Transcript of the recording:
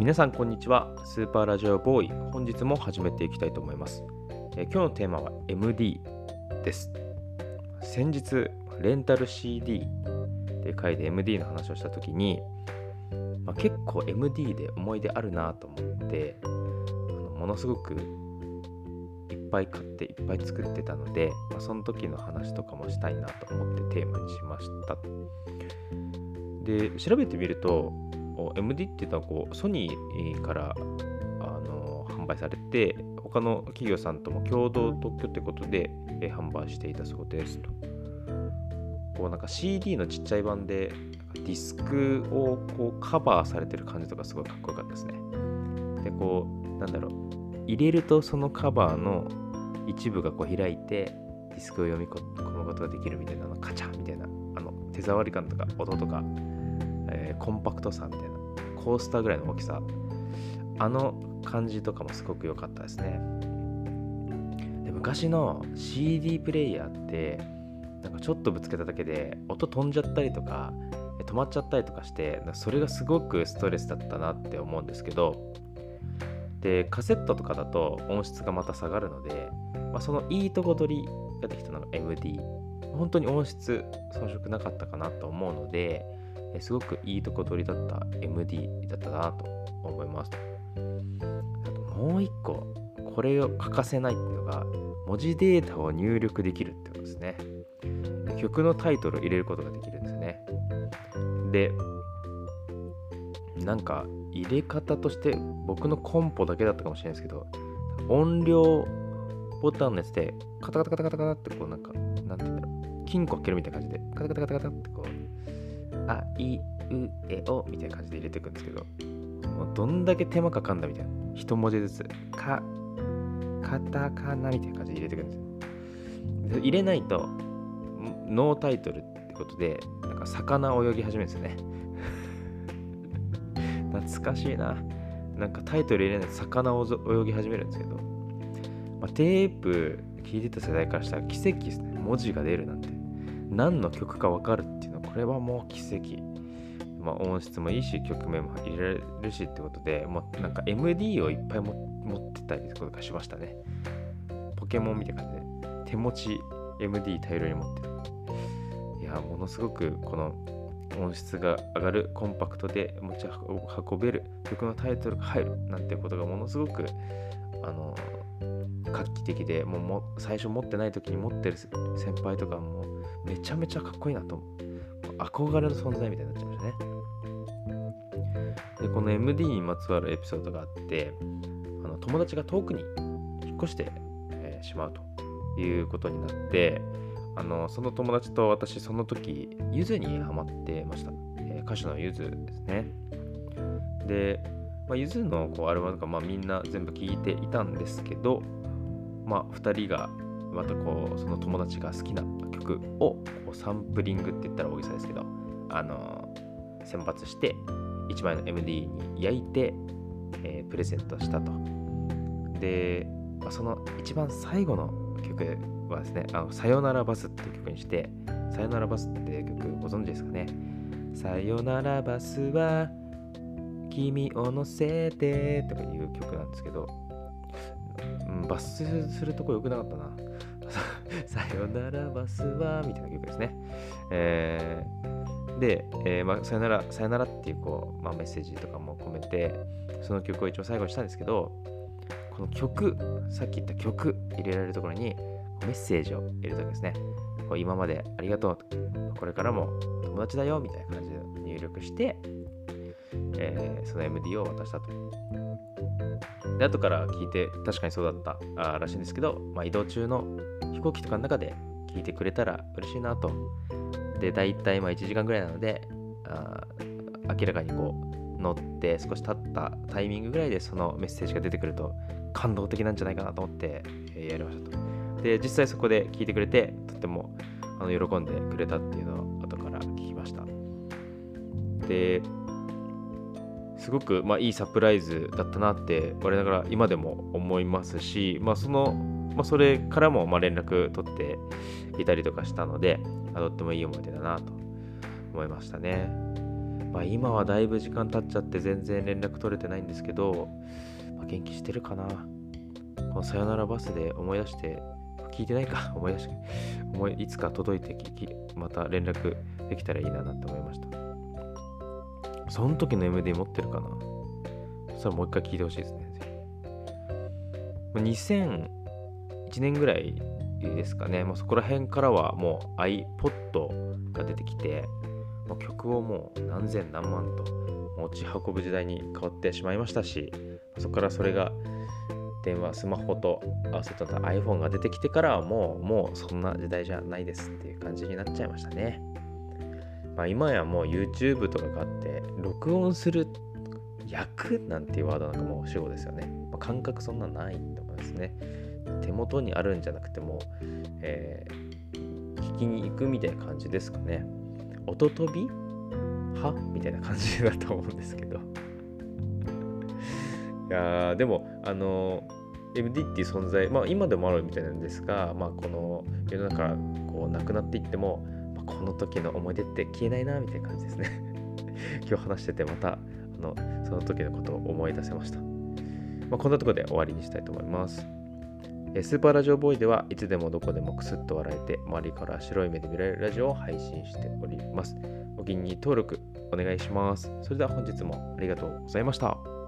皆さんこんにちは。スーパーラジオボーイ本日も始めていきたいと思います、え今日のテーマは MD です。先日レンタル CD で書いて MD の話をした時に、まあ、結構 MD で思い出あるなと思ってあのものすごくいっぱい買っていっぱい作ってたので、まあ、その時の話とかもしたいなと思ってテーマにしました。で調べてみると MD っていうのはこうソニーからあの販売されて他の企業さんとも共同特許ってことで、え販売していたそうですと。こうなんか CD のちっちゃい版でディスクをこうカバーされてる感じとかすごいかっこよかったですね。でこうなんだろう入れるとそのカバーの一部がこう開いてディスクを読み込むことができるみたいなのカチャみたいなあの手触り感とか音とかえーコンパクトさみたいなコースターぐらいの大きさ。あの感じとかもすごく良かったですね。で昔の CD プレイヤーってなんかちょっとぶつけただけで音飛んじゃったりとか止まっちゃったりとかしてかそれがすごくストレスだったなって思うんですけどでカセットとかだと音質がまた下がるので、まあ、そのいいとこ取りができたのが MD 本当に音質遜色なかったかなと思うのですごくいいとこ取りだった MD だったなと思います。あともう一個、これを欠かせないっていうのが、文字データを入力できるってことですね。曲のタイトルを入れることができるんですね。で、なんか入れ方として僕のコンポだけだったかもしれないですけど、音量ボタンのやつでカタカタカタカタカタってこうなんか、なんて言うんだろう、金庫開けるみたいな感じでカタカタカタカタってこう、あいうえおみたいな感じで入れていくんですけど、もうどんだけ手間かかんだみたいな。一文字ずつ、か、カタカナみたいな感じで入れていくんですよ。入れないと、ノータイトルってことで、なんか魚泳ぎ始めるんですよね。懐かしいな。なんかタイトル入れないと魚を泳ぎ始めるんですけど、まあ、テープ聞いてた世代からしたら奇跡ですね。文字が出るなんて。何の曲か分かるっていうの、これはもう奇跡。まあ、音質もいいし、曲名も入れられるしってことで、もうなんか MD をいっぱい持ってたりとかしましたね。ポケモンみたいな感じで、手持ち MD 大量に持ってる。いや、ものすごくこの音質が上がるコンパクトで持ち運べる曲のタイトルが入るなんてことがものすごくあの画期的でもうも最初持ってない時に持ってる先輩とかもめちゃめちゃかっこいいなと思う。憧れの存在みたいになっちゃいましたね。でこの MD にまつわるエピソードがあってあの友達が遠くに引っ越して、えーしまうということになってあのその友達と私その時ゆずにハマってました、えー歌手のゆずですね。で、まあ、ゆずのこうアルバムとか、まあ、みんな全部聴いていたんですけどまあ2人がまたこうその友達が好きな曲をこうサンプリングって言ったら大げさですけどあの選抜して1枚の MD に焼いて、えープレゼントしたと。で、その一番最後の曲はですね「あのさよならバス」っていう曲にして「さよならバス」って曲ご存知ですかね。さよならバスは君を乗せてとかいう曲なんですけど、うん、バスするとこよくなかったな。さよならバスはみたいな曲ですね。えーで、えーまあ、さよなら、さよならっていうこう、まあ、メッセージとかも込めて、その曲を一応最後にしたんですけど、この曲、さっき言った曲入れられるところにメッセージを入れるとですね。こう今までありがとうと、これからも友達だよみたいな感じで入力して、えーその MD を渡したと。で、後から聞いて、確かにそうだったあらしいんですけど、まあ、移動中の飛行機とかの中で聞いてくれたら嬉しいなと。で、大体まあ1時間ぐらいなので、あ明らかにこう、乗って少し経ったタイミングぐらいでそのメッセージが出てくると感動的なんじゃないかなと思って、やりましたと。で、実際そこで聞いてくれて、とってもあの喜んでくれたっていうのを後から聞きました。で、すごく、まあ、いいサプライズだったなって我ながら今でも思いますし、まあ、その、まあ、それからもまあ連絡取っていたりとかしたのでとってもいい思い出だなと思いましたね。まあ、今はだいぶ時間経っちゃって全然連絡取れてないんですけど、まあ、元気してるかな。このさよならバスで思い出して聞いてないか。思い出して思いいつか届いてきまた連絡できたらいいなと思いました。その時の MD 持ってるかな？そしたらもう一回聞いてほしいですね。2001年ぐらいですかね、もうそこら辺からはもう iPod が出てきて、もう曲をもう何千何万と持ち運ぶ時代に変わってしまいましたし、そこからそれが電話、スマホと合わせた iPhone が出てきてからはもう、もうそんな時代じゃないですっていう感じになっちゃいましたね。まあ、今やもう YouTube とかがあって、録音する役なんていうワードなんかもう主語ですよね。まあ、感覚そんなないと思いますね。手元にあるんじゃなくても、えー、聞きに行くみたいな感じですかね。音飛びはみたいな感じだと思うんですけど。いやでも、あの MD っていう存在、まあ今でもあるみたいなんですが、まあこの世の中こうなくなっていっても、この時の思い出って消えないなみたいな感じですね。今日話しててまたあのその時のことを思い出せました。まあ、こんなところで終わりにしたいと思います。スーパーラジオボーイではいつでもどこでもくすっと笑えて周りから白い目で見られるラジオを配信しております。お気に入り登録お願いします。それでは本日もありがとうございました。